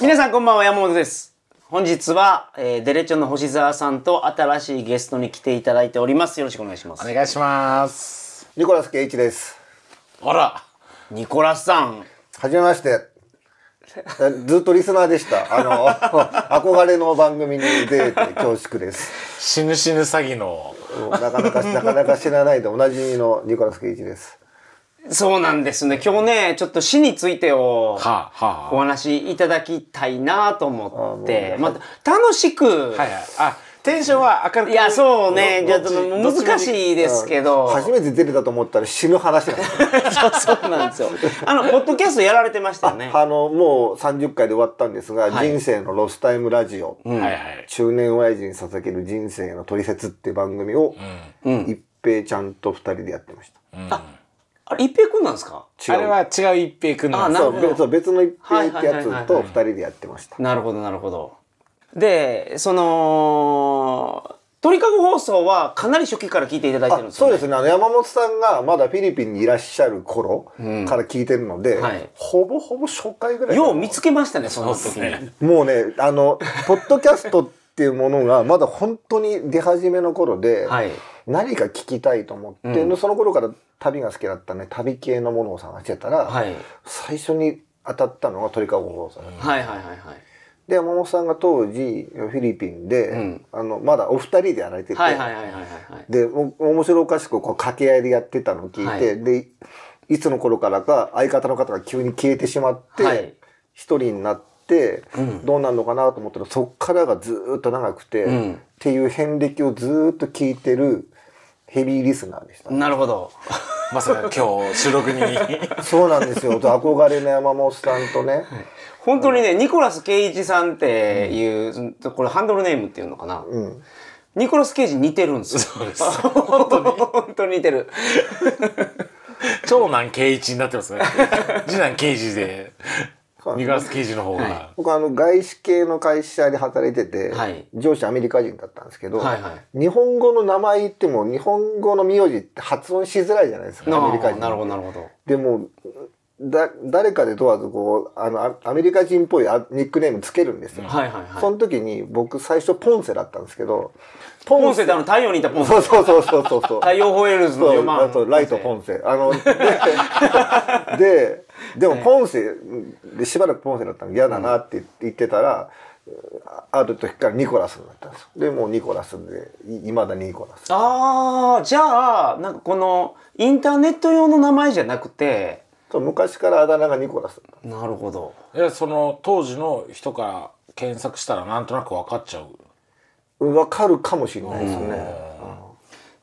皆さんこんばんは、山本です。本日は、えーデレチョンの星沢さんと新しいゲストに来ていただいております。よろしくお願いします。お願いします。ニコラス圭一です。あら、ニコラスさん。はじめまして。え ずっとリスナーでした。あの、憧れの番組に出て恐縮です。死ぬ死ぬ詐欺の。なかなか、なかなか知らないでおなじみのニコラス圭一です。そうなんですね。今日ね、ちょっと死についてをはあ、はあ、おは話しいただきたいなと思って、あまた楽しく、いはい。あ、テンションは明るく。いや、そうね、ちょっとどっち難しいですけど。初めて出れたと思ったら死ぬ話なんですよ。そうなんですよ。あの、ポッドキャストやられてましたよね。あの、もう30回で終わったんですが、はい人生のロスタイムラジオ、はいはい。中年親父に捧げる人生の取説っていう番組を、うん。一平ちゃんと二人でやってました。あれ、一平くんなんですか？違う。あれは違う一平くんなんです。あなるほど。そう別そう別の一平ってやつと二人でやってました。なるほど、なるほど。で、その、鳥かご放送はかなり初期から聞いていただいてるんあですよ、ね。そうですね。あの山本さんがまだフィリピンにいらっしゃる頃から聞いてるので、はい。ほぼほぼ初回ぐらいよう見つけましたね、その時。ね。もうねあのポッドキャストっていうものがまだ本当に出始めの頃で、はい。何か聞きたいと思って、うんその頃から旅が好きだったね旅系のものを探してたら、はい。最初に当たったのが鳥かご放送、はいはいはいはい。で山本さんが当時フィリピンで、うんあのまだお二人でやられてて。でお面白おかしくこう掛け合いでやってたのを聞いて、はいでいつの頃からか相方の方が急に消えてしまってはい一、人になって、うんどうなるのかなと思ったらそっからがずーっと長くて、うんっていう遍歴をずーっと聞いてるヘビーリスナーでした、なるほど。まさか今日収録に。そうなんですよ憧れの山本さんとね、本当にね、ニコラス・ケイジさんっていう、これハンドルネームっていうのかな。うん、ニコラス・ケイジに似てるんですよ。そうです。本当に。本当に似てる。長男圭一になってますね。次男圭一で、ニコラスの方はが。僕あの外資系の会社で働いてて、はい。上司アメリカ人だったんですけど、はいはい。日本語の名前言っても日本語の名字って発音しづらいじゃないですかアメリカ人なるほどなるほど。でもだ誰かで問わずこうあのあアメリカ人っぽいあニックネームつけるんですよ、はいはいはい。その時に僕最初ポンセだったんですけどポンセってあの太陽にいたポンセ。そうそうそうそうそう。太陽ホエールズのそう4万。そうライトポンセ。あのでででもポンセでしばらくポンセだったの。嫌だなって言ってたら、ある時からニコラスになったんですよ。でもうニコラスでいまだにニコラス。ああ、じゃあ、なんかこのインターネット用の名前じゃなくて、昔からあだ名がニコラスだったなるほど。いや、その当時の人から検索したらなんとなく分かっちゃう？わかるかもしれないですね。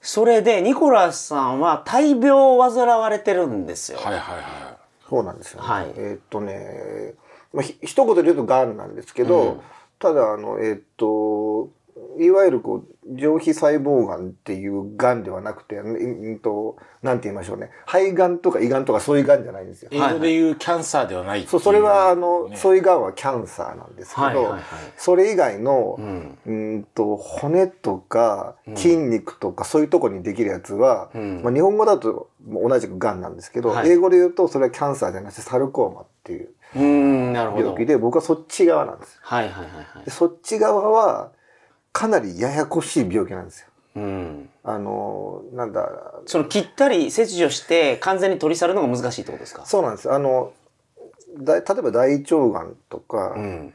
それでニコラスさんは大病を患われてるんですよ。はいはいはそうなんですよ、ね。はいえーっとね、まあ、ひ一言で言うとがんなんですけど、ただあのえーっといわゆるこう上皮細胞がんっていうがんではなくて、うんうんとなんて言いましょうね、肺がんとか胃がんとかそういうがんじゃないんですよ。い。英語で言うキャンサーではないっていそうそれはあの、ねそういうがんはキャンサーなんですけど、はいはいはいそれ以外の、うん。うんと骨とか筋肉とかそういうところにできるやつは、うんまあ、日本語だと同じくがんなんですけど、はい英語で言うとそれはキャンサーじゃなくてサルコーマっていううーん、なるほど。病気で僕はそっち側なんですはいはいはいはいで。そっち側はかなりややこしい病気なんですようん。あのなんだその切ったり切除して完全に取り去るのが難しいってことですか？そうなんですあのだ例えば大腸がんとか、うん。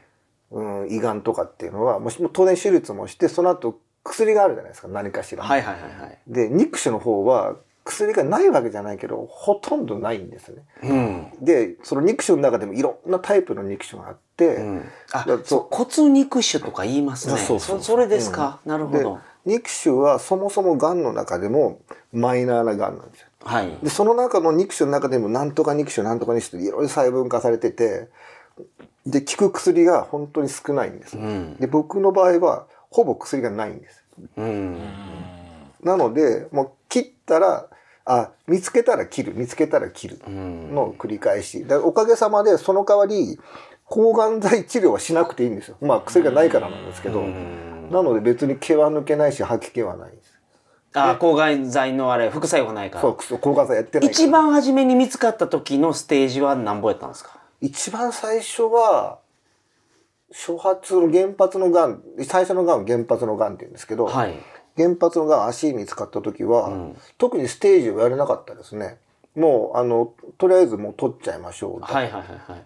うん、胃がんとかっていうのはもしも当然手術もしてその後薬があるじゃないですか何かしら、はいはいはいはい。で肉種の方は薬がないわけじゃないけどほとんどないんですね。うん。でその肉種の中でもいろんなタイプの肉種があって、うん、あだそう骨肉腫とか言いますね。そうそうそうそれですか、なるほでど。肉種はそもそもがんの中でもマイナーながんなんですよ。はい。でその中の肉種の中でもなんとか肉種なんとか肉種っていろいろ細分化されててで効く薬が本当に少ないんです。うん。で僕の場合はほぼ薬がないんです。うん。なのでもう切ったらあ見つけたら切る見つけたら切るうん。の繰り返し。でおかげさまでその代わり抗がん剤治療はしなくていいんですよ。まあ薬がないからなんですけど。うん。なので別に毛は抜けないし吐き気はないです。あ、抗がん剤のあれ、副作用がないから。そう抗がん剤やってない一番初めに見つかった時のステージは何ぼやったんですか？一番最初は初発の原発のがん最初のがん原発のがんって言うんですけど、はい。原発のがん足見つかった時は、うん特にステージをやれなかったですねもうあのとりあえずもう取っちゃいましょう、はいはいはいはい。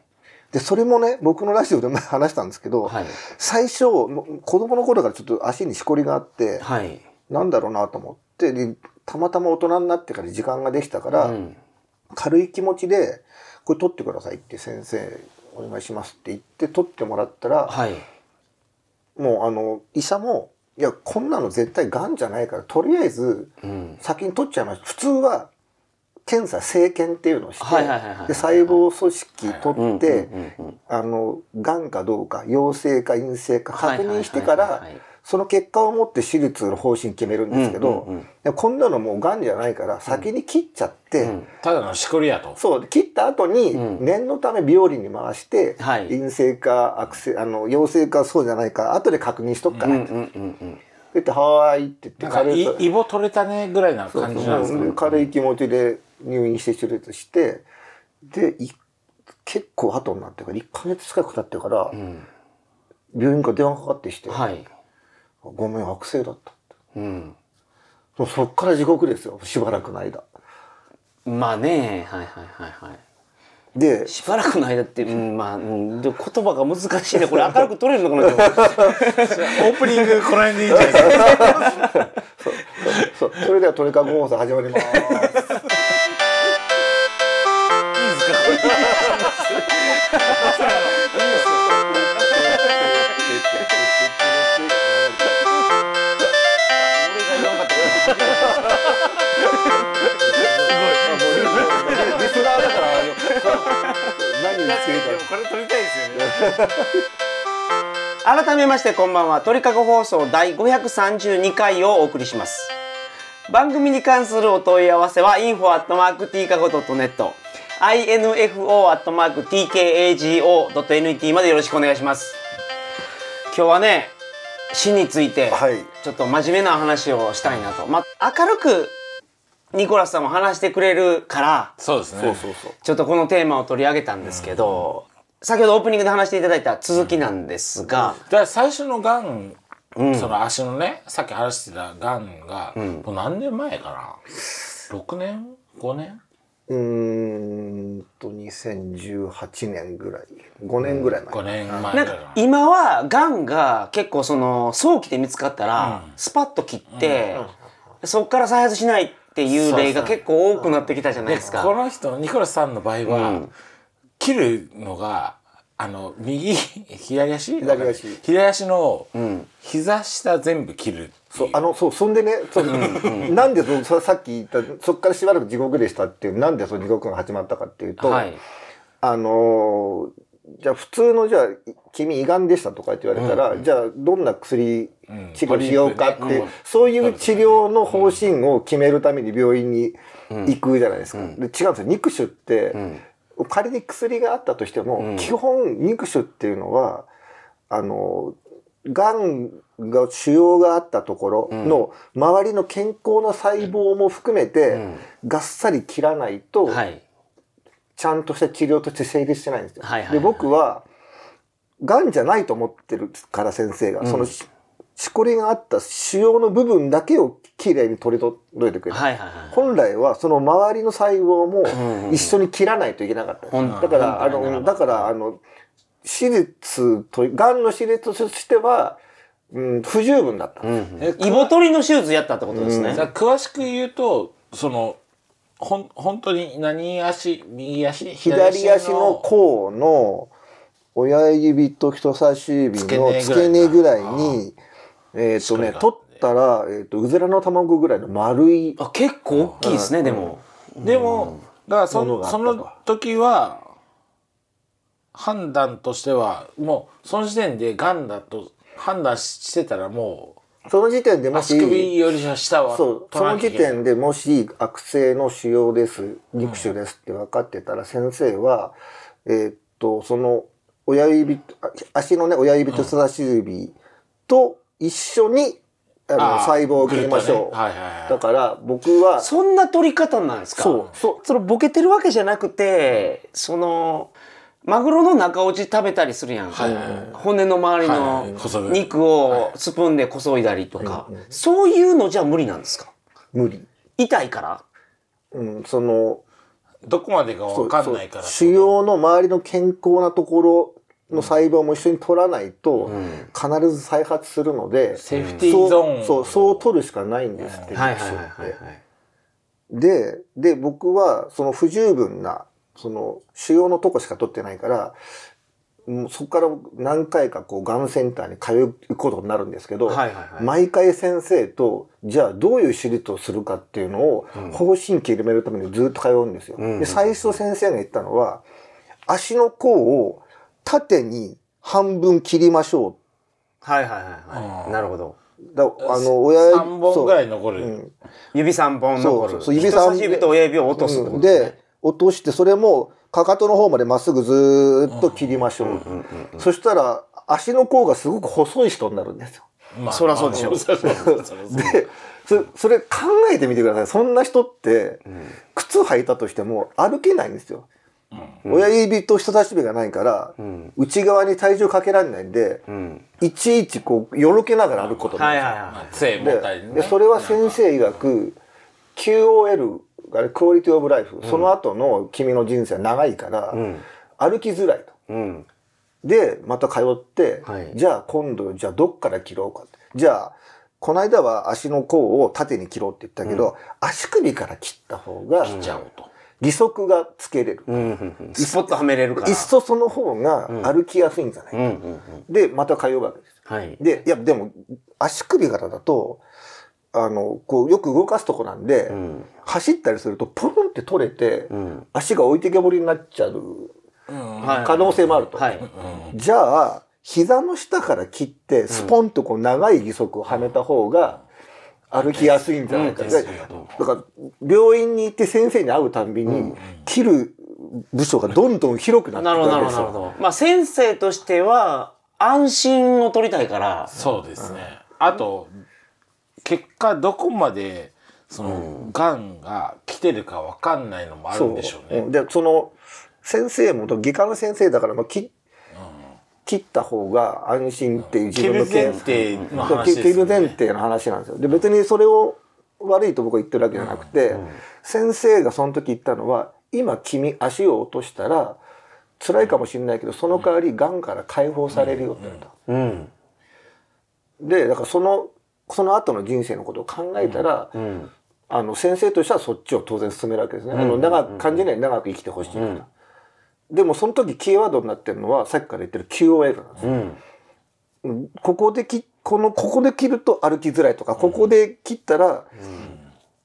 でそれもね僕のラジオでも 話したんですけど、はい。最初子供の頃からちょっと足にしこりがあって、はい。なんだろうなと思ってでたまたま大人になってから時間ができたから、うん。軽い気持ちで「これ取ってください」って先生お願いしますって言って取ってもらったら、はい。もうあの医者も「いやこんなの絶対がんじゃないからとりあえずうん。先に取っちゃいました」普通は検査生検っていうのをして、で細胞組織取って、がんかどうか陽性か陰性か確認してからはいはいはいはいその結果をもって手術の方針決めるんですけど、うんうんこんなのもうがんじゃないから先に切っちゃって、うん。ただのしこりやと。そう切った後にうん。念のため病理に回して、はい。陰性か悪性あの陽性かそうじゃないか後で確認しとくからってうんうんうんうん。言って「はーい」って言ってなんかい軽いイボ取れたねぐらいな感じなんですか軽い気持ちで入院して手術してでい結構後になってから1ヶ月近く経ってからうん。病院から電話かかってきて「はい。ごめん悪性だった」うん。もうそっから地獄ですよしばらくの間。まあね、はいはいはいはい。でしばらくの間って、うん、まあ、うん、でも言葉が難しいね。これ明るく取れるのかな オープニングこの辺でいいんじゃないですか？そうそれではトリカゴ放送始まります。いいですか？俺 何につけるか。これ撮りたいですよね。改めましてこんばんは。鳥かご放送第532回をお送りします。番組に関するお問い合わせは info.tkago.net info.tkago.net までよろしくお願いします。今日はね死についてはい。ちょっと真面目な話をしたいなと、まあ、明るくニコラスさんも話してくれるからそうですね。そうそうそう。ちょっとこのテーマを取り上げたんですけど、先ほどオープニングで話していただいた続きなんですが、だから最初のがん、その足のねさっき話してたがんが、もう何年前かな？6年？5年？うーんと2018年ぐらい。5年ぐらい前、5年前ぐなんか今はがんが結構その早期で見つかったらスパッと切って、そこから再発しないっていう例が結構多くなってきたじゃないですか。この人ニコラスさんの場合は、うん。切るのがあの右左足？左足。左足のん。膝下全部切るそうあのそうそんでねそうなんでそささっき言ったそっからしばらく地獄でしたっていうなんでその地獄が始まったかっていうと、はい。あのーじゃあ普通のじゃあ君胃がんでしたとかって言われたら、じゃあどんな薬うん治療しようかって、そういう治療の方針を決めるために病院に行くじゃないですか。で違うんですよ。肉腫って、ん。仮に薬があったとしても、ん。基本肉腫っていうのはあのがんが腫瘍があったところの周りの健康な細胞も含めて、がっさり切らないと、はい。ちゃんとした治療として成立してないんですよ。はいはいはいで僕はがんじゃないと思ってるから先生が、そのししこりがあった腫瘍の部分だけをきれいに取り除いてくれる、はいはいはい。本来はその周りの細胞んも一緒に切らないといけなかったんですほんだからあのだからあの手術とがんの手術としては、うん、不十分だった、うんえイボ取りの手術やったってことですね。だから詳しく言うとそのほん本当に何足？右足？左足の？甲の親指と人差し指の付け根ぐらいにえっ、とね取ったら、えー、とうずらの卵ぐらいの丸いあ結構大きいですね、でも。でもだからそものその時は判断としてはもうその時点でがんだと判断してたらもその時点でうもし足首より下はそうその時点ででもし悪性の腫瘍です肉腫ですって分かってたら先生は、えーっとその親指あ足のね親指と人差し指と一緒にあの細胞を切りましょう、はいはいはい。だから僕はそんな取り方なんですか？そう。そうそのボケてるわけじゃなくて、その、マグロの中落ち食べたりするやんか、はいはいはい。骨の周りはいはいの肉をスプーンでこそいだりとか、そういうのじゃ無理なんですか？無理。痛いから？うん、その、どこまでかわかんないから。そう腫瘍の周りの健康なところの細胞も一緒に取らないと、必ず再発するので、セーフティーゾーン。そう、そう、そう取るしかないんですって。はいはいはいはいはい。で、で、僕はその不十分な、その腫瘍のとこしか取ってないから、もうそこから何回かこう、がんセンターに通うことになるんですけど、はいはいはい。毎回先生と、じゃあどういう手術をするかっていうのを、方針決めるためにずっと通うんですよ。ん。で、最初先生が言ったのは、足の甲を縦に半分切りましょはいはいはいはい。なるほど。う。だあの、親指3本ぐらい残る、う。ん。指3本残る。そうそう指三人差し指と親指を落とすってことね。で落としてそれもかかとの方までまっすぐずーっと切りましょう,、そしたら足の甲がすごく細い人になるんですよ。まあそりゃそうでしょ。でそそれ考えてみてください。そんな人って靴履いたとしても歩けないんですよ。親指と人差し指がないから、ん。内側に体重かけられないんで、うん。いちいちこうよろけながら歩くことになるんですよ。はいはいは杖持ったりね。ででそれは先生曰く QOL がねクオリティオブライフ、その後の君の人生は長いから、ん。歩きづらいと。でまた通って、はい。じゃあ今度じゃあどっから切ろうかって。じゃあこの間は足の甲を縦に切ろうって言ったけど、足首から切った方がちゃおうと。利息がつけれる、うんうんうん。スポッとはめれるから。いっそその方が歩きやすいんじゃない、うんうんうん。でまた通うわけです。はい。で、いや、でも、足首からだと、あの、こう、よく動かすとこなんで、ん。走ったりすると、ポロンって取れて、ん。足が置いてけぼりになっちゃうはい。可能性もあると。はい。じゃあ、膝の下から切って、スポンとこう、長い義足をはめた方が、歩きやすいんじゃないか。うだから、病院に行って先生に会うたんびに、切る部署がどんどん広くなってないるわけですよ。なるほどなるほど。まあ先生としては安心を取りたいから。そうですね、あと結果どこまでその、がん。が来てるかわかんないのもあるんでしょうね、んでその先生も外科の先生だから、まあ、切切った方が安心っていう自分の前提の話ですよね。切る前提の話なんですよ。で別にそれを悪いと僕は言ってるわけじゃなくて、先生がその時言ったのは今君足を落としたら辛いかもしれないけどその代わりがんから解放されるよって言われた。うん。でだからそのその後の人生のことを考えたら、うん。あの先生としてはそっちを当然進めるわけですね。あの長く感じない長く生きてほしいか。ら。でもその時キーワードになってるのはさっきから言ってる QOL なんですよ。うん。うんここできこのここで切ると歩きづらいとか、ここで切ったら、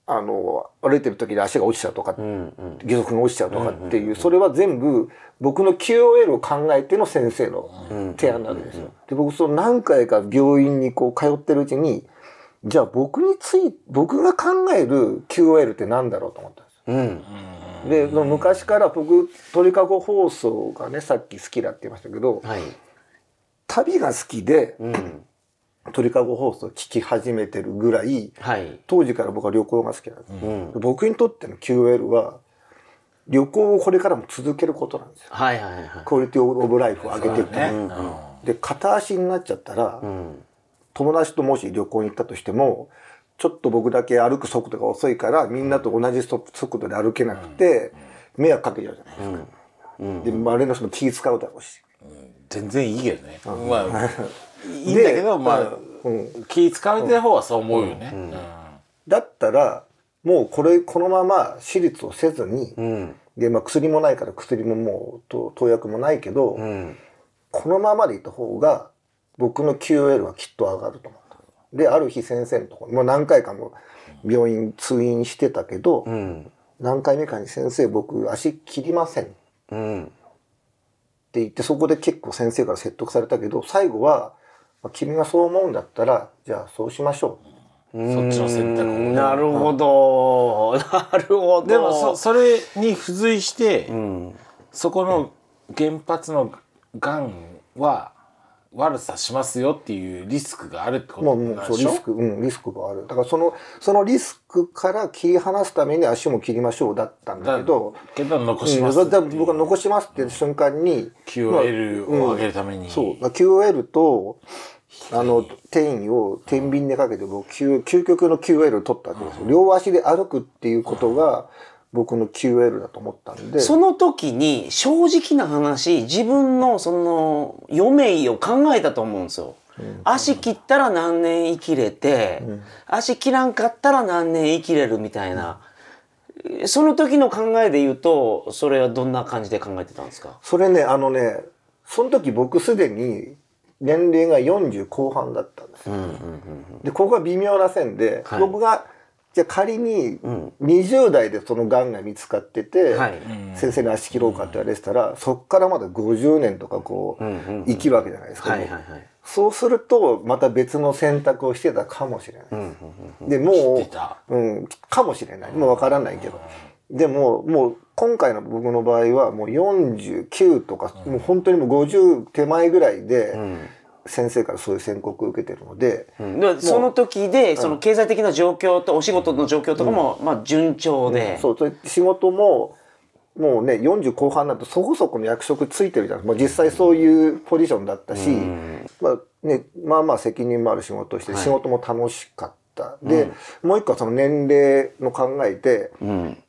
あの歩いてる時に足が落ちちゃうとか、うんうん。義足が落ちちゃうとかっていう、それは全部僕の QOL を考えての先生の提案なわけですよ。で僕その何回か病院にこう通ってるうちにじゃあ僕につい僕が考える QOL って何だろうと思ったんですよ。うん。で昔から僕鳥かご放送がねさっき好きだって言いましたけど、はい。旅が好きでうん。鳥かご放送を聞き始めてるぐらいはい。当時から僕は旅行が好きなんです、うん。僕にとっての QOL は旅行をこれからも続けることなんですよ。はいはいはいクオリティオブライフを上げていく、ね、うん。で片足になっちゃったら、うん友達ともし旅行に行ったとしてもちょっと僕だけ歩く速度が遅いからみんなと同じ速速度で歩けなくて迷惑かけちゃうじゃないですか、うん。で周りの人も気使うだろうし。全然いいけどね、まあい。いんだけどまあ、うん。気使うてる方はそう思うよね、うん。だったらもうこれこのまま手術をせずに、うん。で、まあ、薬もないから薬ももうと投薬もないけど、うん。このままでいた方が僕の QOL はきっと上がると思った。である日先生のところもう何回かも病院通院してたけど、うん。何回目かに「先生僕足切りません」ってうん言ってそこで結構先生から説得されたけど最後はまあ「君がそう思うんだったらじゃあそうしましょう」そっちの選択なるほど。なるほど。でもそそれに付随して、うん。そこの原発のがんは悪さしますよっていうリスクがあるってこもとうもうそうリなんでしょスク。うんリスクがある。だからそのそのリスクから切り離すために足も切りましょうだったんだけどけど残しうんますだから僕は残しますって瞬間に QOL を上げるために、そう。だから QOL と、あの、転移を天秤でかけて、僕、究究極の QOL を取ったわけですよ。両足で歩くっていうことが、僕の QOL だと思ったんで。その時に正直な話自分のその余命を考えたと思うんですよ。足切ったら何年生きれて、足切らんかったら何年生きれるみたいな、その時の考えで言うとそれはどんな感じで考えてたんですか？それね、あのね、その時僕すでに年齢が40後半だったんですよ。で、ここが微妙な線で、はい僕が、じゃあ仮に20代でその癌が見つかってて、はい。先生に足切ろうかって言われてたら、そっからまだ50年とかこう、生きるわけじゃないですか。そうすると、また別の選択をしてたかもしれない。で、も知ってた。う、うん、かもしれない。もうわからないけど。でも、もう、今回の僕の場合は、もう49とか、もう本当にもう50手前ぐらいで、先生からそういう宣告を受けてるので、うん。でその時でその経済的な状況とお仕事の状況とかも、まあ順調で、そう、仕事も、もうね、40後半になるとそこそこの役職ついてるじゃん。もう実際そういうポジションだったし、まあね、まあまあ責任もある仕事をして、仕事も楽しかった。で、もう一個はその年齢の考えて、うん。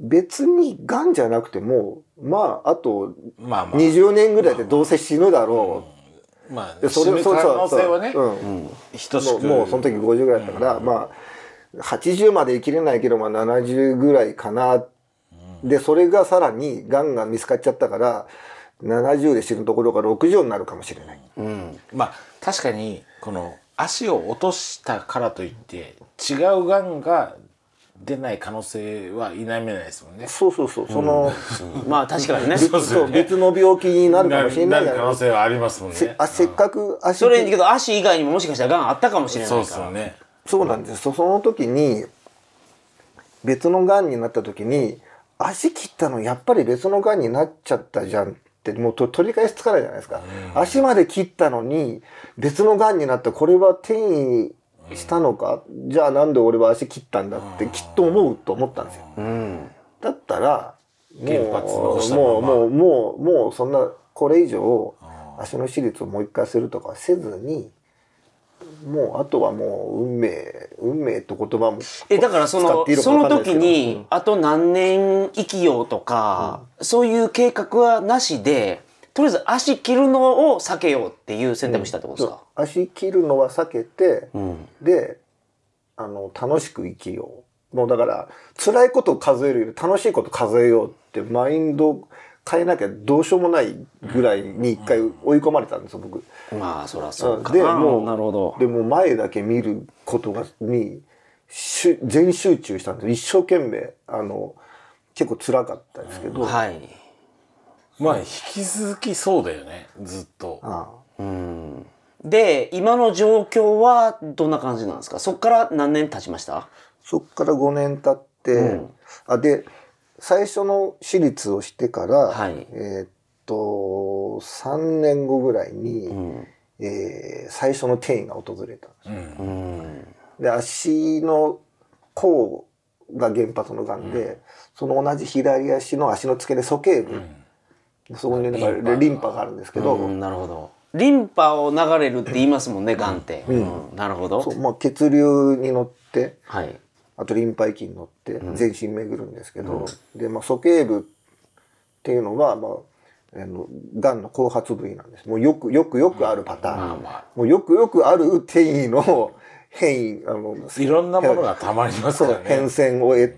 別に癌じゃなくても、まあ、あとまあまあ。20年ぐらいでどうせ死ぬだろまあう。で、死ぬ可能性はね、うん。等しく。もうもうその時50ぐらいだったから、まあ80まで生きれないけど、まあ、70ぐらいかな、でそれがさらにがんが見つかっちゃったから70で死ぬところが60になるかもしれない、うん。まあ確かにこの足を落としたからといって違うがんが出ない可能性は否めないですもんね。そうそうそう。その、まあ確かにね。別そう別の病気になるかもしれないじなる可能性はありますもんね。せあせっかく足それにけど足以外にももしかしたらがんあったかもしれなそういから。ですよね。そうなんですそその時に別のがんになった時に足切ったのやっぱり別のがんになっちゃったじゃんってもうと取り返しつかないじゃないですか、足まで切ったのに別のがんになった。これは転移したのか、じゃあなんで俺は足切ったんだってきっと思うと思ったんですよ。うん。だったらも原発残うもうもうもうもうそんなこれ以上足の手術をもう一回するとかはせずにもうあとはもう運命運命って言葉もえだからそのその時にあと何年生きようとか、そういう計画はなしでとりあえず足切るのを避けようっていう選択したってことですか、足切るのは避けて、うん。であの楽しく生きようもうだから辛いことを数えるより楽しいこと数えようってマインド変えなきゃどうしようもないぐらいに一回追い込まれたんですよ僕。まあそりゃそうか。であもうなるほど。でもう前だけ見ることがにしゅ全集中したんです一生懸命あの結構辛かったですけど、はいまあ引き続きそうだよね。ずっと。あうん。で今の状況はどんな感じなんですか？そこから何年経ちました？そっから5年経って、うん。あで最初の手術をしてから、はい。えーっと3年後ぐらいに、うん。えー最初の転移が訪れたんです。うん。うん。で足の甲が原発のがんで、その同じ左足の足の付け根鼠径部、そこになんかリンパが。あるんですけど、うんなるほど。リンパを流れるって言いますもんねがん。って、うん。なるほど。そうまあ、血流に乗ってはい。あとリンパ液に乗って全身巡るんですけど、で、まあ、鼠径部っていうのは、まあ、あのがんの後発部位なんです。もうよくよくよくあるパターン、まあまもうよくよくある転移の 変異あのあいろんなものがたまりますから変ね。遷を得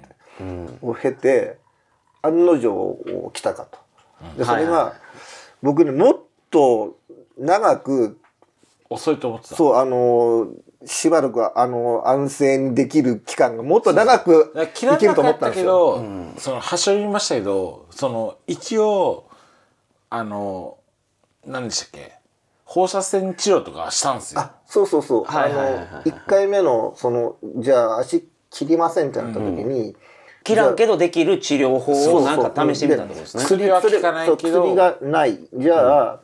を経て案の定来たかと。でそれが、はい僕ねもっと長く遅いと思ってた。そうあのしばらくあの安静にできる期間がもっと長くだから切ら生きるとなかったけ思ったんですよ。ど、その端折りましたけどその一応あの何でしたっけ？放射線治療とかしたんですよ。あそうそうそう。はいはいはいはいあの1回目のそのじゃあ足切りませんってなった時に、切らんけどできる治療法をなんか試してみたってことですね。薬は効かないけど薬がないじゃあ、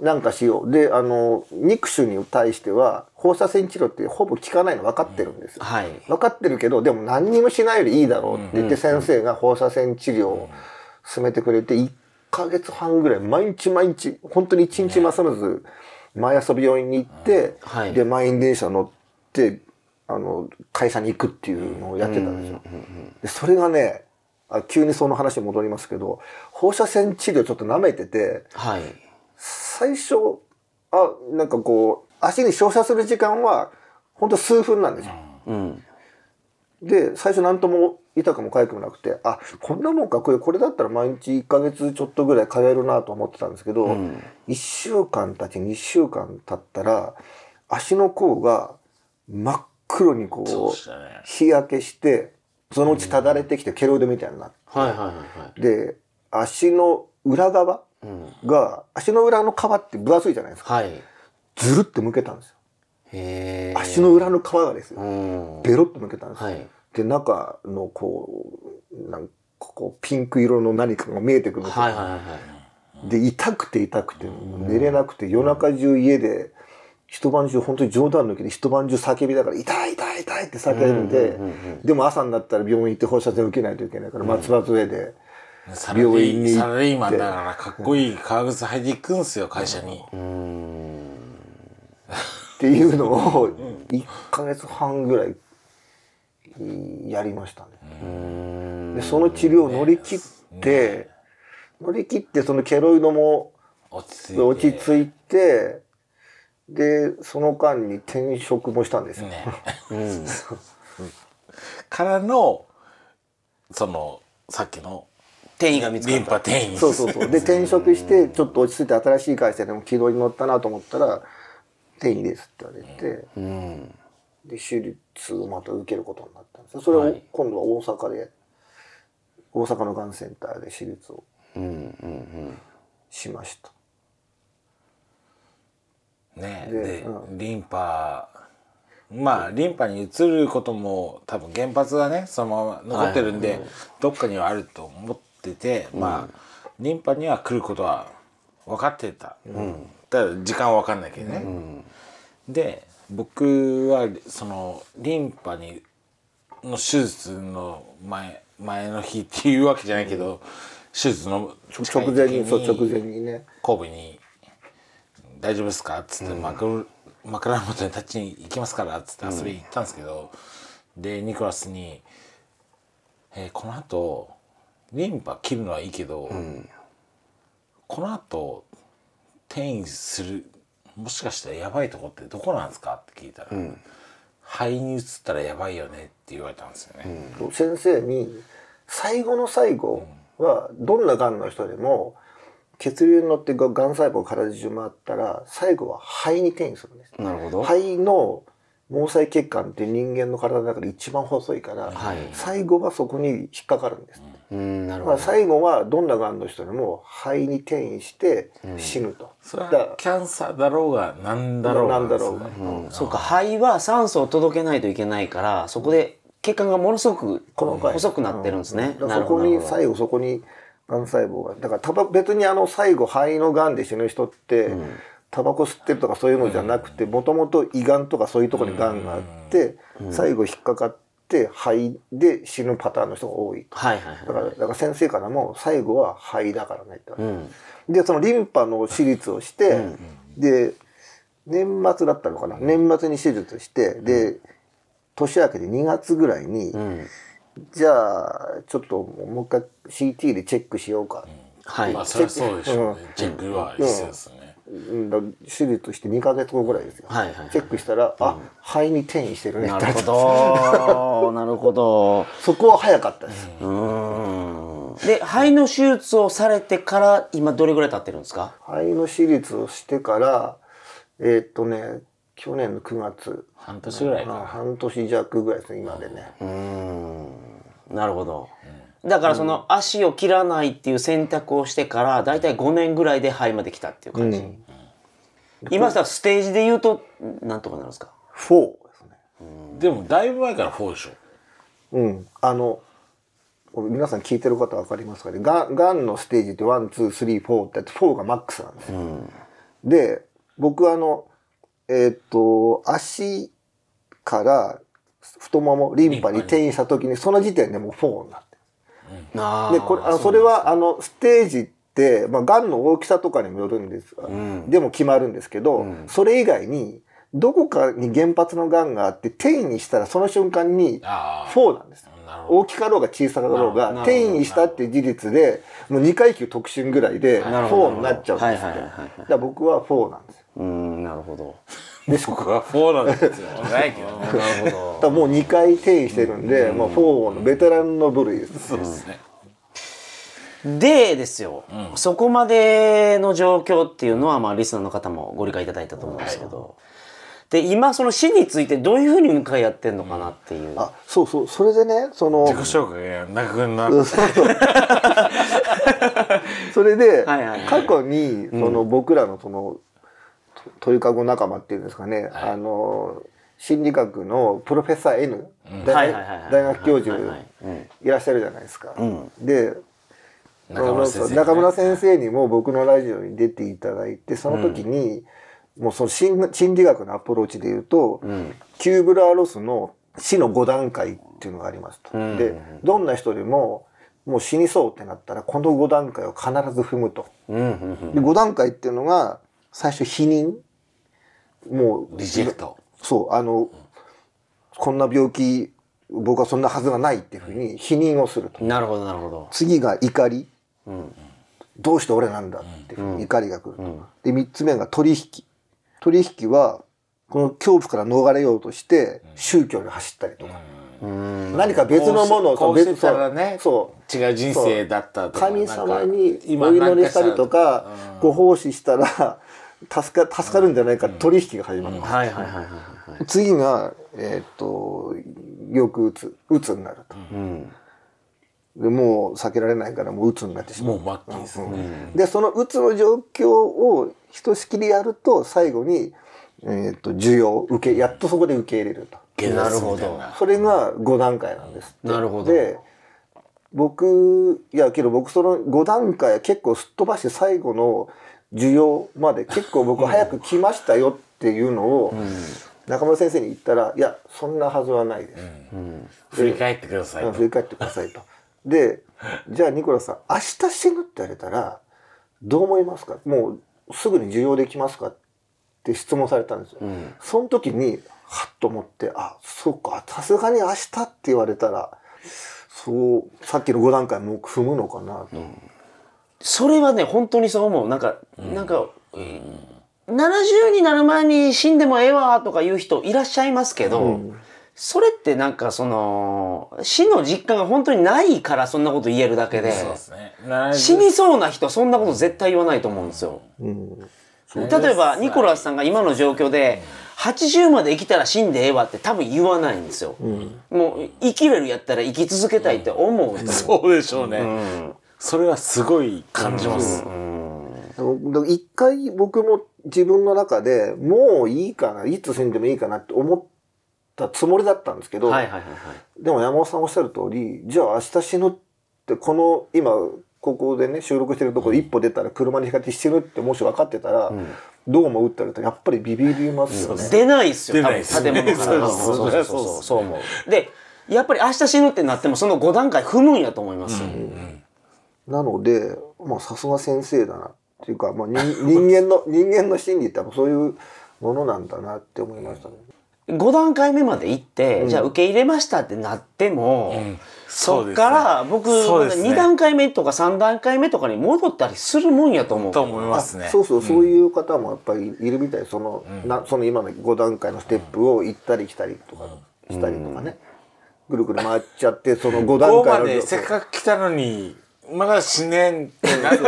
なんかしよう。で、あの、肉腫に対しては、放射線治療ってほぼ効かないの分かってるんですよ。はい。分かってるけど、でも何にもしないよりいいだろうって言って先生が放射線治療を進めてくれて、1ヶ月半ぐらい、毎日毎日、本当に1日まさらず、毎朝病院に行って、はいで、満員電車乗って、あの、会社に行くっていうのをやってたんですよ。でそれがね、あ急にその話に戻りますけど、放射線治療ちょっと舐めてて、はい。最初、あ、なんかこう、足に照射する時間は、ほんと数分なんですよ。うん。で、最初何とも痛くも痒くもなくて、あ、こんなもんか、これ、これだったら毎日1ヶ月ちょっとぐらい通えるなと思ってたんですけど、1週間経ち、2週間経ったら、足の甲が真っ黒にこそう日焼けして、そのうちただれてきてケロイドみたいになって、はいはいはいはい。で、足の裏側が、足の裏の皮って分厚いじゃないですか。はい。ずるって向けたんですよ。へえ。足の裏の皮がですよ。うん。ベロッと向けたんですよ。はい。で、中のこう、なんかこう、ピンク色の何かが見えてくるんですよ。はいはいはいはい。で、痛くて痛くて、寝れなくて、夜中中家で、一晩中、本当に冗談抜きで一晩中叫びながら、痛い痛い痛いって叫んで、でも朝になったら病院行って放射線受けないといけないから、松葉杖で、病院にサラリーマンだからかっこいい革靴履いていくんすよ会社に、っていうのを、1ヶ月半ぐらい、やりましたね。で、その治療を乗り切って、乗り切って、そのケロイドも落ち着いて。落ち着いて、で、その間に転職もしたんですよ。ね、からのそのさっきの転移が見つかった。パ転移そうそうそう。で、転職して、ちょっと落ち着いて新しい会社でも軌道に乗ったなと思ったら、転移ですって言われて、うん。で、手術をまた受けることになったんですよ。それをはい今度は大阪で、大阪のがんセンターで手術をうんうんうん。しました。ね。でで、うリンパまあリンパに移ることも多分原発がねそのまま残ってるんで、どっかにはあると思ってて、まあリンパには来ることは分かってた、ただ時間は分かんないけどね、で僕はそのリンパにの手術の前前の日っていうわけじゃないけど、手術の直前に、そう、直前にね。神戸に「大丈夫ですか?」っつって、枕枕元に立ちに行きますからっつって遊びに行ったんですけど、でニコラスに「えーこの後リンパ切るのはいいけど、この後転移するもしかしたらやばいとこってどこなんですか?」って聞いたら、肺に移ったらやばいよね」って言われたんですよね。先生に最後の最後はどんながんの人でも血流に乗ってがん細胞が体中回ったら最後は肺に転移するんです。なるほど。肺の毛細血管って人間の体の中で一番細いから、はい最後はそこに引っかかるんです。うん、なるほど。まあ最後はどんながんの人でも肺に転移して死ぬと。それだはキャンサーだろうが何だろうがなんだろうがですよねそうか、肺は酸素を届けないといけないから、そこで血管がものすごく細くなってるんですね。だかなるほど。らそこになるほど最後そこにがん細胞が。だからたば別にあの最後肺のがんで死ぬ人って、タバコ吸ってるとかそういうのじゃなくてもともと胃がんとかそういうところにがんがあって、最後引っかかって肺で死ぬパターンの人が多い。はいはいだからだから先生からも最後は肺だからねって。でそのリンパの手術をして、で年末だったのかな、年末に手術してで年明けで2月ぐらいに、うん。じゃあちょっともう一回 CT でチェックしようか、はい。まあそれはそうでしょうね、チェックは必要ですよね、うん、だ手術して2ヶ月後ぐらいですよ、はいはいはいチェックしたら、あ肺に転移してるね。ってなるほど。なるほど。そこは早かったです、うーん。で、肺の手術をされてから、今どれぐらい経ってるんですか？肺の手術をしてからえーっとね去年の9月。半年ぐらいか。半年弱ぐらいですね今でね、うーん。なるほど。だからその足を切らないっていう選択をしてから、だいたい5年ぐらいで肺まで来たっていう感じ。今さ、ステージで言うと、なんとかなるんですか？4ですね。でもだいぶ前から4でしょ。うん。あの皆さん聞いてる方分かりますかね？がんがんのステージって1、2、3、4ってやって4がマックスなんですよ。で僕はあのえーっと足から太ももリンパに転移した時にその時点でもう4になって。あでこれあのそれはあのステージって、まあ、がんの大きさとかにもよるんです。が、ん。でも決まるんですけど、それ以外にどこかに原発のがんがあって転移したらその瞬間にあ4なんです大きかろうが小さかろうが転移したっていう事実でもう2階級特進ぐらいでなるほど。4になっちゃうんですって。はいはいはいはいだから僕は4なんですよ。うんなるほど僕は4なんですよ。ないけどねなるほだからもう2回転移してるんで、まあ、4のベテランの部類です。そうですね。どでですよ、そこまでの状況っていうのはまあリスナーの方もご理解いただいたと思うんですけど、で今その死についてどういうふうに向かい合ってんのかなっていう、あそうそうそれでねその自己紹介が長くなそうそう。それで はいはいはい。過去にその僕らのそのと鳥かご仲間っていうんですかね、あの心理学のプロフェッサー N、大はいはいはいはい。大学教授はいはいうんいらっしゃるじゃないですか。ん。で中村先生、中村先生にも僕のラジオに出ていただいてその時に、もうその心心理学のアプローチで言うと、ん。キューブラーロスの死の5段階っていうのがありますと。うん。でどんな人でももう死にそうってなったらこの5段階を必ず踏むと。うん。うん。うん。で5段階っていうのが最初否認？もうリジェクトそうあのこんな病気僕はそんなはずがないっていうふうに否認をすると。なるほどなるほど次が怒り。うんどうして俺なんだっていうふうに怒りが来ると。で、三つ目が取引。取引は、この恐怖から逃れようとして、宗教に走ったりとか。うん何か別のものを、別てたらねそう。違う人生だったとか神様にお祈りしたりとかうん、ご奉仕したら、助か、助かるんじゃないか取引が始まる。はいはいはいはいはい次が、えーっと、よく打つ、打つになると。うん。でもう避けられないからもう鬱になってしまう。もう末期ですね、でそのうつの状況をひとしきりやると最後に、えー、と需要受けやっとそこで受け入れると。なるほど。それが5段階なんですなるほど。で僕いやけど僕その5段階結構すっ飛ばして最後の需要まで結構僕早く来ましたよっていうのを中村先生に言ったら「いやそんなはずはないです」振り返ってくださいと。うん振り返ってくださいと。で、じゃあニコラさん、明日死ぬって言われたら、どう思いますか？もうすぐに受容できますかって質問されたんですよ。その時に、はっと思って、あ、そうか、さすがに明日って言われたら、そう、さっきの5段階もう踏むのかなと。それはね本当にそう思う。なんか、なんか、70になる前に死んでもええわとか言う人いらっしゃいますけど、それってなんかその死の実感が本当にないからそんなこと言えるだけでね。死にそうな人はそんなこと絶対言わないと思うんですよ。うん。例えばニコラスさんが今の状況で80まで生きたら死んでええわって多分言わないんですよ。もう生きれるやったら生き続けたいって思うう。そうでしょうね、それはすごい感じます。一回僕も自分の中でもういいかな、いつ死んでもいいかなって思ったつもりだったんですけど、でも山本さんおっしゃる通り、じゃあ明日死ぬって、この今、ここでね、収録してるところ一歩出たら車にひかって死ぬってもし分かってたら、うんどうも打ったらやっぱりビビりますよね。出ないですよ、ね建物から。そうそうそう、そう思う。で、やっぱり明日死ぬってなっても、その5段階踏むんやと思います。うんなので、まあさすが先生だなっていうか、まあ人 人間の、人間の心理ってやっぱそういうものなんだなって思いましたね。5段階目まで行って、じゃあ受け入れましたってなっても、そっから僕、ね。2段階目とか3段階目とかに戻ったりするもんやと思う。と思いますね。そうそう、そういう方もやっぱりいるみたい。その、なその今の5段階のステップを行ったり来たりとかしたりとかね、ぐるぐる回っちゃってその5こ段階のこまでせっかく来たのにまだ死ねんってなる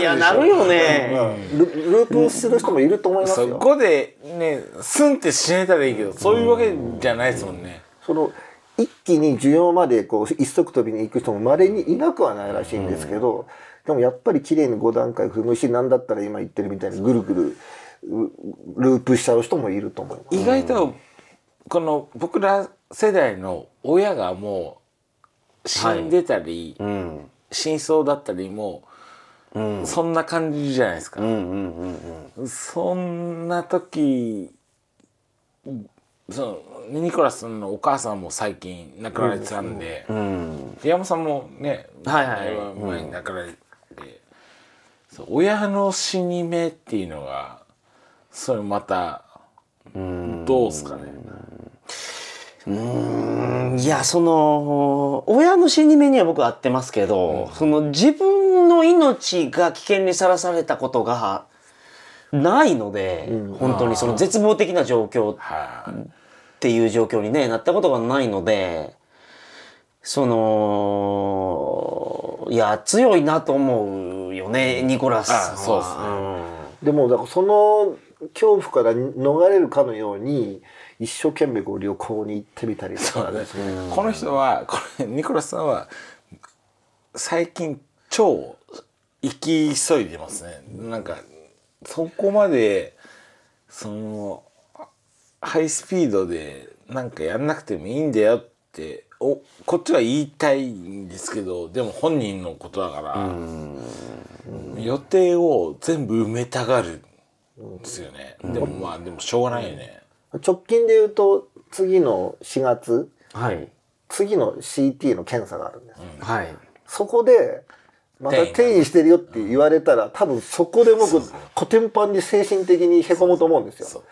いやなるよね、ルループする人もいると思いますそよ。こでねスンって死ねたらいいけどそういうわけじゃないですもんね、その一気に需要までこう一足飛びに行く人も稀にいなくはないらしいんですけど、でもやっぱり綺麗に5段階踏むしなんだったら今言ってるみたいにぐるぐるうループしちゃう人もいると思います。意外とこの僕ら世代の親がもう死んでたり、うん真相だったりもそんな感じじゃないですか、うんうんうんうん。そんな時そのニコラスのお母さんも最近亡くなられてたんで、うん。山本さんもね、はいはい。だぶ前に亡くなられて、そう親の死に目っていうのがそれまたどうっすかね。いやその親の死に目には僕は合ってますけど、その自分の命が危険にさらされたことがないので、本当にその絶望的な状況はいっていう状況に、ね、なったことがないのでそのいや強いなと思うよね、ニコラスさんは。あそうっすね。でもだからその恐怖から逃れるかのように一生懸命こう旅行に行ってみたりとか。ね。この人はこれニコラスさんは最近超生き急いでますね。なんかそこまでそのハイスピードでなんかやんなくてもいいんだよっておこっちは言いたいんですけどでも本人のことだから予定を全部埋めたがるんですよね。でもまあでもしょうがないよね直近で言うと次の4月はい。次の CT の検査があるんです、はい。そこでまた転移。してるよって言われたら多分そこで僕コテンパンに精神的にへこむと思うんですよ。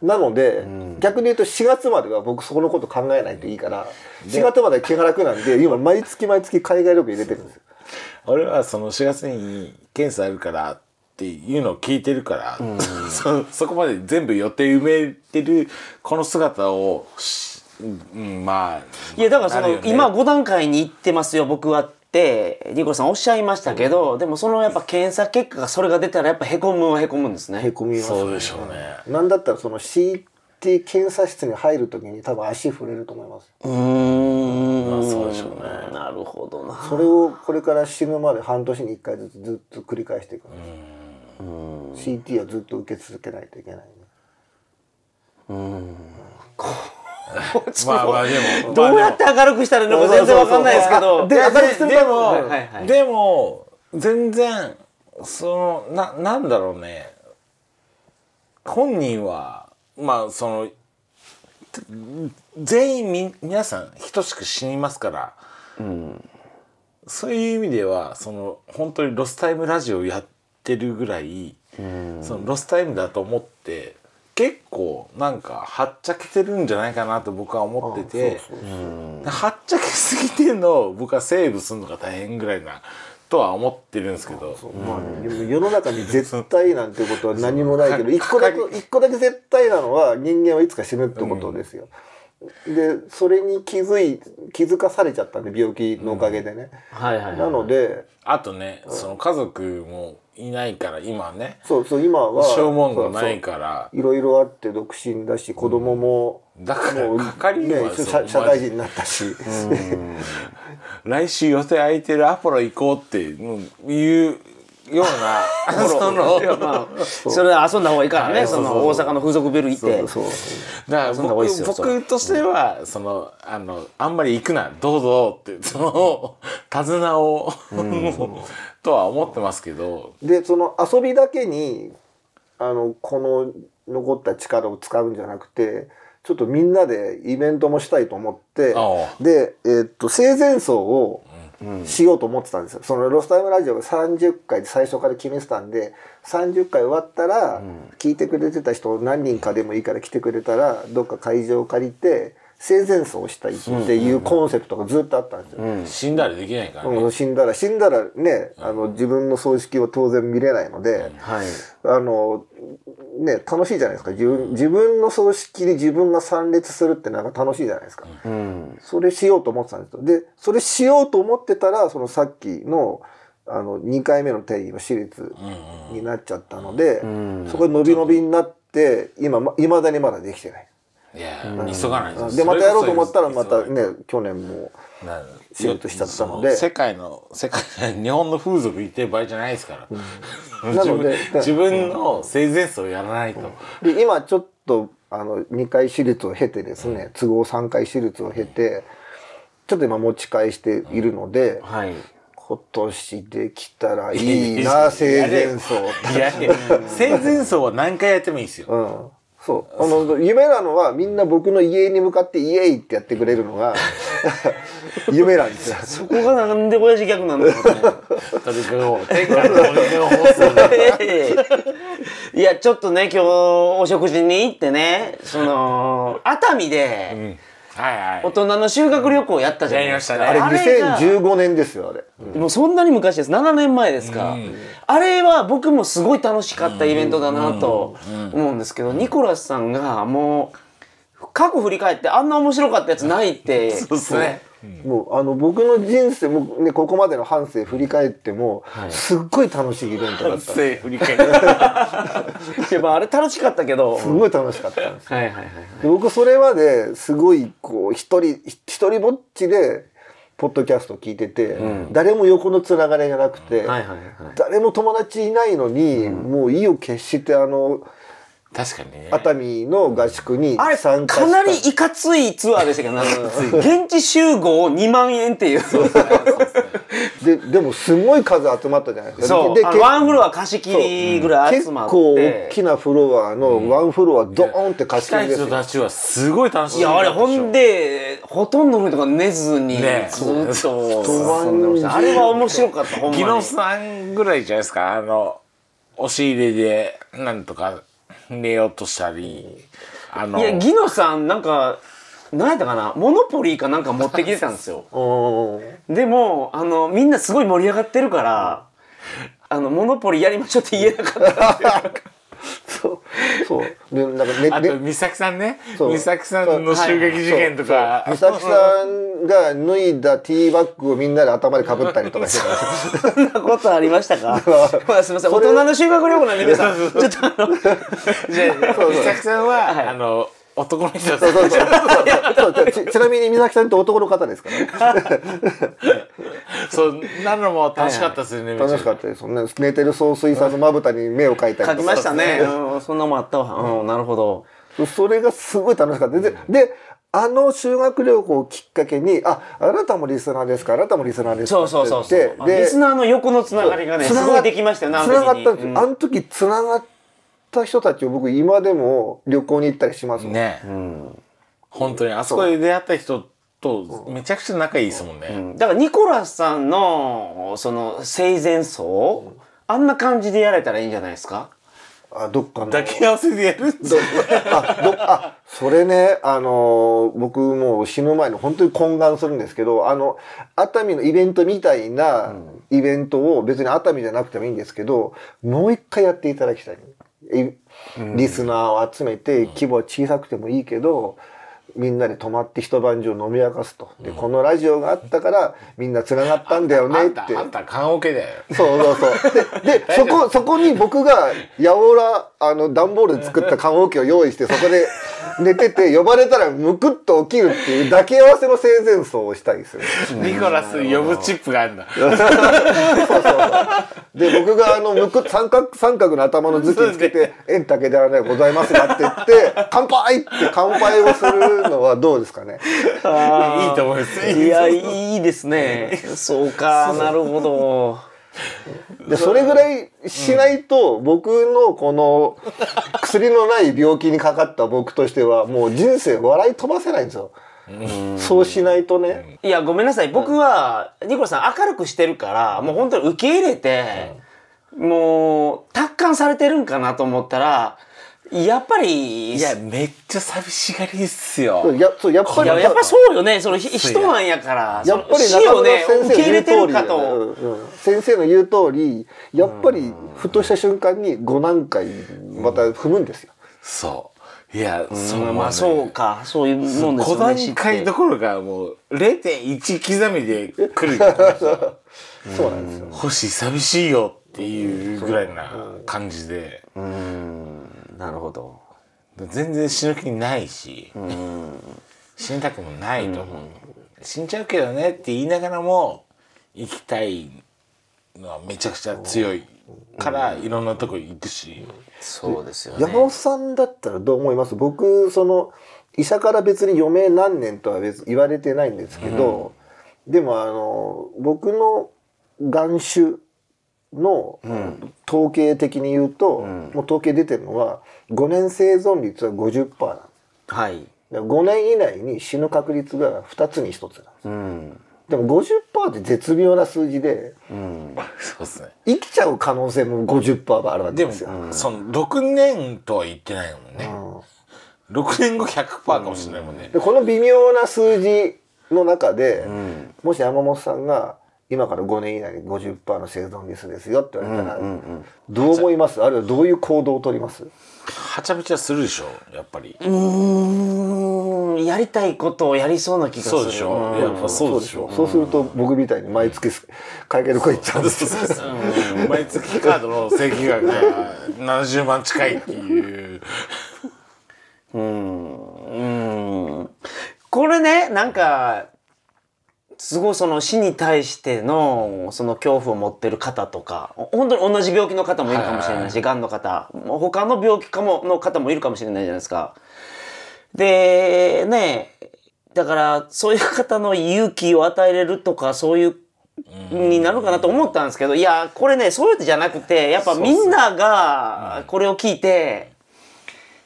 なので、逆に言うと4月までは僕そこのこと考えないといいから4月まで気が楽なんで今毎月毎月海外旅行入れてるんですよ。俺はその4月に検査あるからっていうのを聞いてるから、そそこまで全部予定埋めてるこの姿をし、うん、まあいやだからその、ね。今5段階に行ってますよ僕はってニコラさんおっしゃいましたけど、でもそのやっぱ検査結果がそれが出たらやっぱへこむはへこむんですね。へこみます、そうでしょうね。なんだったらその CT 検査室に入る時に多分足触れると思います。うーん、まあそうでしょうね。なるほどな。それをこれから死ぬまで半年に1回ずつずっと繰り返していくんです CT はずっと受け続けないといけないね。まあまあでも。どうやって明るくしたらいいのか全然わかんないですけど。ででも、はいはい。はい。でも全然そのななんだろうね。本人はまあその全員み皆さん等しく死にますから、そういう意味ではその本当にロスタイムラジオやってるぐらい、そのロスタイムだと思って結構なんかはっちゃけてるんじゃないかなと僕は思ってて。はっちゃけすぎてんのを僕はセーブするのが大変ぐらいなとは思ってるんですけど。まあ、でも世の中に絶対なんてことは何もないけど 一個だけ一個だけ絶対なのは人間はいつか死ぬってことですよ。でそれに気づい気づかされちゃったんで病気のおかげでね。はいはいはい。なのであとねその家族もいないから今ね。そうそう今は消耗がないから。いろいろあって独身だし子供も、だからもうかかりね社会人になったし、来週予定空いてるアポロ行こうっていうような その。まあ、それは遊んだ方がいいからね、その大阪の風俗ビル行って。そうだからそんな方がいいっすよ僕僕としてはそのあのあんまり行くなどうぞって その手綱を とは思ってますけど。でその遊びだけにあのこの残った力を使うんじゃなくてちょっとみんなでイベントもしたいと思ってああ。で、えーっと生前葬をしようと思ってたんですよ。そのロスタイムラジオが30回で最初から決めてたんで30回終わったら聞いてくれてた人何人かでもいいから来てくれたらどっか会場を借りて生前葬をしたいっていうコンセプトがずっとあったんですよ。死んだりできないからね、うん死んだら死んだらねあの自分の葬式を当然見れないので、はい。あのね楽しいじゃないですか。自分自分の葬式に自分が参列するってなんか楽しいじゃないですか、うん。それしようと思ってたんですよ。でそれしようと思ってたらそのさっきのあの2回目の定義の私立になっちゃったので、ん。そこで伸び伸びになって今いまだにまだできてない。いや急がないでまたやろうと思ったらまたね去年もな仕事しちゃったのそで世界の世界 日本の風俗行ってる場合じゃないですから、なので自分の生前葬をやらないと、で今ちょっとあの2回手術を経てですね都合3回手術を経てちょっと今持ち返しているのではい。こ今年できたらいいな 生前葬。生前葬は何回やってもいいですよ。うんそう。あの夢なのはみんな僕の家に向かってイエイってやってくれるのが 夢なんですよ。そこがなんで親父ギャグなんだろうね鳥くんを天下の鳥くんを放送でいやちょっとね今日お食事に行ってねその熱海ではいはい。大人の修学旅行やったじゃないですか。ね。あれが。2015年ですよあれ。もうそんなに昔です。7年前ですか、あれは僕もすごい楽しかったイベントだなと思うんですけど、ニコラスさんがもう過去振り返ってあんな面白かったやつないって。そうですねもうあの僕の人生も、ね、ここまでの半生振り返っても、すっごい楽しいイベントだったせ振り返って やっぱあれ楽しかったけど。すごい楽しかったんですはいはいはいで僕それまですごいこう一人一人ぼっちでポッドキャスト聞いてて、誰も横のつながりがなくて、誰も友達いないのに、もう意を決してあの確かにね。熱海の合宿にあれ参加した。かなりいかついツアーでしたけど現地集合2万円っていう。ででもすごい数集まったじゃないですか。そう。でワンフロア貸し切りぐらい集結まって。構大きなフロアのワンフロアドーンって貸し切りですよ。人たちはすごい楽しいいやあれほんでほとんどの人が寝ずにね。ずっとそう。遊んでましたあれは面白かったほんまに。ギノさんぐらいじゃないですか。あの押し入れでなんとか寝ようとしたりあのいやギノさんなんか何やったかなモノポリーかなんか持ってきてたんですよ。うんでもあのみんなすごい盛り上がってるからあのモノポリーやりましょうって言えなかったんですよ そう。そう。でなんかねねあと美咲さんね。そう。美咲さんの襲撃事件とか。美咲さんが脱いだティーバッグをみんなで頭でかぶったりとかしてたそんなことありましたか？まあすみません。大人の修学旅行なんで皆さ んちょっとあのじゃあ美咲さんは、はい。あの男の人だそうそうそうそう。そうちちなみに美咲さんって男の方ですからね？そうなのも楽しかったですよね、楽しかったです。そんな寝てる総帥さんのまぶたに目を描いたり。とか書きましたね。うんそんなもんあったわ。うん。なるほど。それがすごい楽しかった。で、であの修学旅行をきっかけに、あ、あなたもリスナーですか、あなたもリスナーですか？そうそうそうそう。リスナーの横のつながりがねすごいできましたよねあつなの時に。がったんです。よ。うん。あの時つながった人たちを僕今でも旅行に行ったりしますもん。ね、本当にあそこ。で出会った人とめちゃくちゃ仲いいですもんね、だからニコラスさんのその生前葬あんな感じでやれたらいいんじゃないですか？あ、どっかの。抱き合わせでやるんですよあ、どあ、それね、あのー僕もう死ぬ前に本当に懇願するんですけど、あの、熱海のイベントみたいなイベントを別に熱海じゃなくてもいいんですけど、もう一回やっていただきたい。いリスナーを集めて、規模は小さくてもいいけど、みんなで泊まって一晩中飲み明かすと。で、このラジオがあったから、みんな繋がったんだよねって。あんたあんた棺桶だよそうそうそう。で、で、そこ、そこに僕が、やおら、あの、段ボールで作った棺桶を用意して、そこで寝てて、呼ばれたらむくっと起きるっていう抱き合わせの生前葬をしたりする。ニコラス呼ぶチップがあるんだ そうそうそう。で、僕があの、むく、三角、三角の頭の頭巾つけて、円竹ではないございますがって言って、乾杯って乾杯をするのはどうですかね？いいと思います。いやいいですね。そうか。なるほど。で、それぐらいしないと、僕のこの薬のない病気にかかった僕としては、もう人生笑い飛ばせないんですよ。そうしないとね。いやごめんなさい。僕はニコラさん明るくしてるからもう本当に受け入れてもう達観されてるんかなと思ったらやっぱりいやめっちゃ寂しがりっすよ。やそうやっぱりいややっぱりそうよね。そのひ人なんやから。やっぱりその死をね中村受け入れてるか先生の言う通りと先生の言う通りやっぱりふとした瞬間に5段階また踏むんですよ。そう。いやそううんまあそうか。そういうもんです5よね段階どころかもう0.1刻みで来るよ そうなんですよ。星寂しいよっていうぐらいな感じで。うんなるほど。全然死ぬ気ないし。死にたくもないと思う。死んじゃうけどねって言いながらも生きたいのはめちゃくちゃ強い。からいろんなとこ行くし。そうですよね。山本さんだったらどう思います？僕その医者から別に余命何年とは別言われてないんですけど、でもあの僕の眼種の統計的に言うと、もう統計出てるのは5年生存率は50%なんですはい。だから5年以内に死ぬ確率が2つに1つなんですうん。でも50%って絶妙な数字でうん。そうですね生きちゃう可能性も50%があるわけでもですよ。その6年とは言ってないもんね、6年後100%かもしれないもんね、でこの微妙な数字の中で、んもし山本さんが今から5年以内に50%の生存率ですよって言われたら、どう思います？あるいはどういう行動を取ります？はちゃめちゃするでしょやっぱり、うーん。やりたいことをやりそうな気がする。そうでしょ、やっぱそうでしょそうすると僕みたいに毎月会計旅行行っちゃうんですよ。毎月カードの請求額が70万近いっていう。うん。これね、なんか、すごいその死に対してのその恐怖を持ってる方とか、本当に同じ病気の方もいるかもしれないし、癌の方、もう他の病気かもの方もいるかもしれないじゃないですか。で、ね、だからそういう方の勇気を与えれるとか、そういう、になるかなと思ったんですけど、いや、これね、そういうのじゃなくて、やっぱみんながこれを聞いて、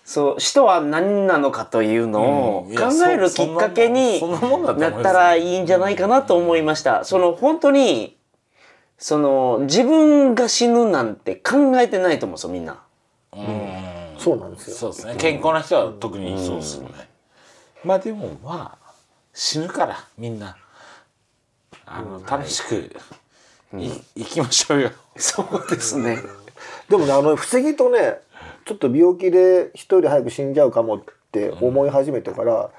そう、死とは何なのかというのを考えるきっかけになったらいいんじゃないかなと思いました。その本当に、その自分が死ぬなんて考えてないと思うんですよ、みんな。そうなんですよ。そうですね。健康な人は特にそうですよね、まあでもまあ死ぬからみんなあの、楽しくい、生 きましょうよ。そうですね。でもね、あの、不思議とね、ちょっと病気で一人で早く死んじゃうかもって思い始めてから、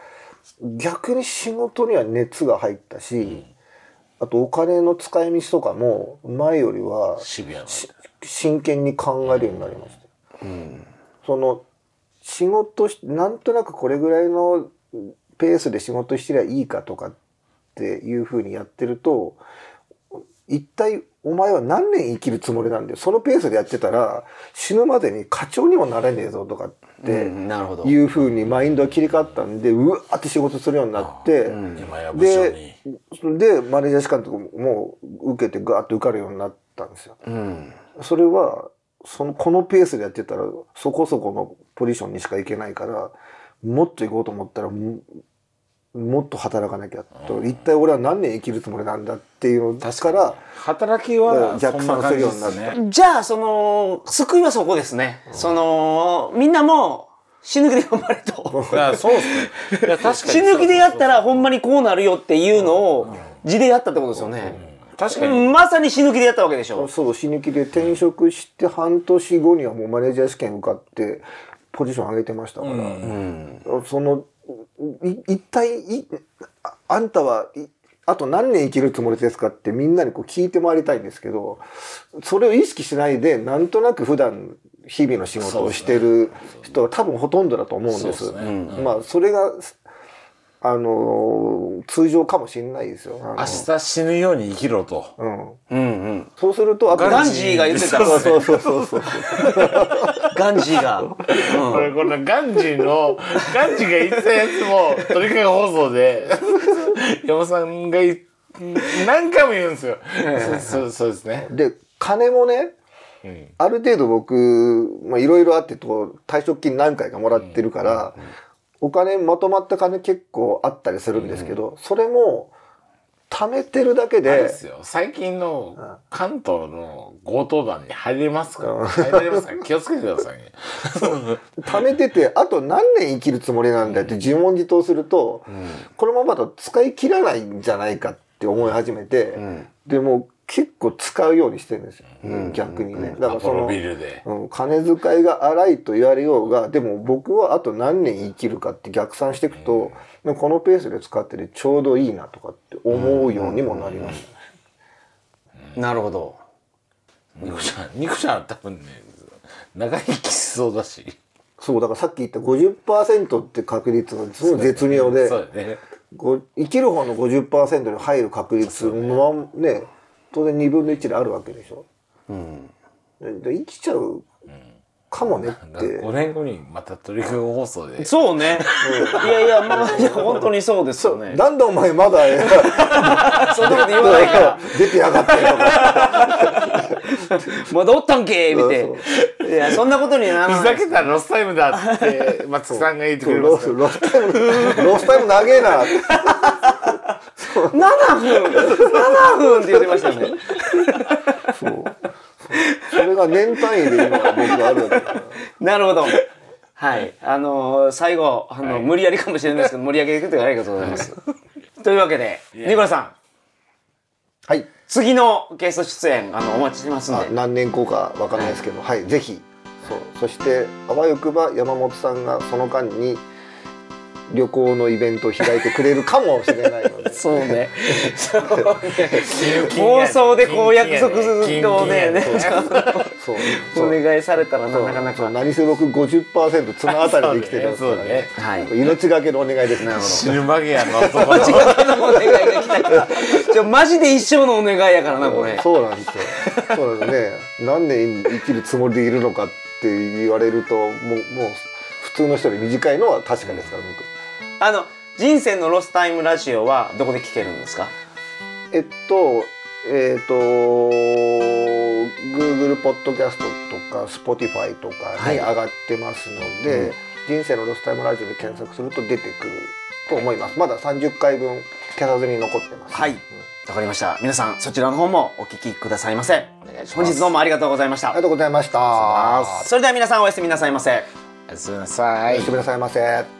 逆に仕事には熱が入ったし、あとお金の使い道とかも前よりは真剣に考えるようになりました。その仕事しなんとなくこれぐらいのペースで仕事してりゃいいかとかっていうふうにやってると一体お前は何年生きるつもりなんだよそのペースでやってたら死ぬまでに課長にもなれねえぞとかってうんなるほどいうふうにマインドが切り替わったんでうわーって仕事するようになって。ででマネージャー士官とかも受けてガーッと受かるようになったんですよ。うん。それはそのこのペースでやってたらそこそこのポジションにしか行けないからもっと行こうと思ったらももっと働かなきゃと。一体俺は何年生きるつもりなんだっていうのから働きは逆算するようになってそんな感じですね。じゃあ、その、救いはそこですね。その、みんなも死ぬ気で頑張れと。いやそうですね。いや 確かに死ぬ気でやったらほんまにこうなるよっていうのを字でやったってことですよね。確かに。まさに死ぬ気でやったわけでしょ。そう死ぬ気で転職して半年後にはもうマネージャー試験受かってポジション上げてましたから、そのい一体いああんたはいあと何年生きるつもりですかってみんなにこう聞いて回りたいんですけどそれを意識しないでなんとなく普段日々の仕事をしてる人は多分ほとんどだと思うんです。まあそれがあの通常かもしれないですよ。あの明日死ぬように生きろとうん、うんうん。そうするとあとガンジーが言ってたそうそうそうそうそう。ガンジーが。これこのガンジーのガンジーが言ってたやつも鳥かご放送で 山本さんがい何回も言うんですよ。そうそうですね。で金もねうんある程度僕まあいろいろあってと退職金何回かもらってるから、お金まとまった金結構あったりするんですけど、それも貯めてるだけでですよ。最近の関東の強盗団に入れますか入られますか気をつけてくださいね。貯めててあと何年生きるつもりなんだよって自問自答すると、このままだと使い切らないんじゃないかって思い始めて、でもう結構使うようにしてるんですよ、逆にね。だからその。うん、金遣いが荒いと言われようがでも僕はあと何年生きるかって逆算していくと、でもこのペースで使っててちょうどいいなとかって思うようにもなりました、なるほど。ニコちゃんニコちゃんは多分ね長生きしそうだし。そうだからさっき言った50%って確率がすごい絶妙で、そうだね。ご生きる方の50%に入る確率もね当然2分の1であるわけでしょ。でで生きちゃうかもねって5年後にまた取り組み放送でそうね。いやいや、まあ、いや本当にそうですよね。なんでお前まだ そんなこと言わないから。出てやがってとかまだおったんけみてそう。いや、そんなことにならない。ふざけたらロスタイムだって松木さんが言ってくれますロスタイムロスタイム長えな7分 !7 分って言ってましたよね。そうそれが年単位で今僕あるなるほど。はい。あのー最後、あの、無理やりかもしれないですけど、盛り上げてくれてありがとうございます。というわけで、ニコラさん、はい次のゲスト出演、あの、お待ちしてますんで。あ何年後かわかんないですけど、はい、ぜひそうそしてあわよくば山本さんがその間に旅行のイベントを開いてくれるかもしれないので。そうね。そうね。放送でこう約束するとね、ね。そう。お願いされたらなそう。なかなか。そう。何せ僕50%綱あたりで生きてるんですからねはい。命がけのお願いですなる死ぬ間際のお願いが来たから。じゃマジで一生のお願いやからな、これ。そう。なんですよそう。なんですね何年生きるつもりでいるのかって言われるともう。もう。普通の人より短いのは確かですから僕あの、人生のロスタイムラジオはどこで聞けるんですか？えっと、えっ、と、Google ポッドキャストとか Spotify とかはいに上がってますので、人生のロスタイムラジオで検索すると出てくると思います。まだ30回分消さずに残ってます。はいうんわかりました。皆さん、そちらの方もお聞きくださいませ。本日どうもありがとうございましたありが。とうございました。それでは皆さんおやすみなさいませ。おやすみなさいおやすみなさいませ。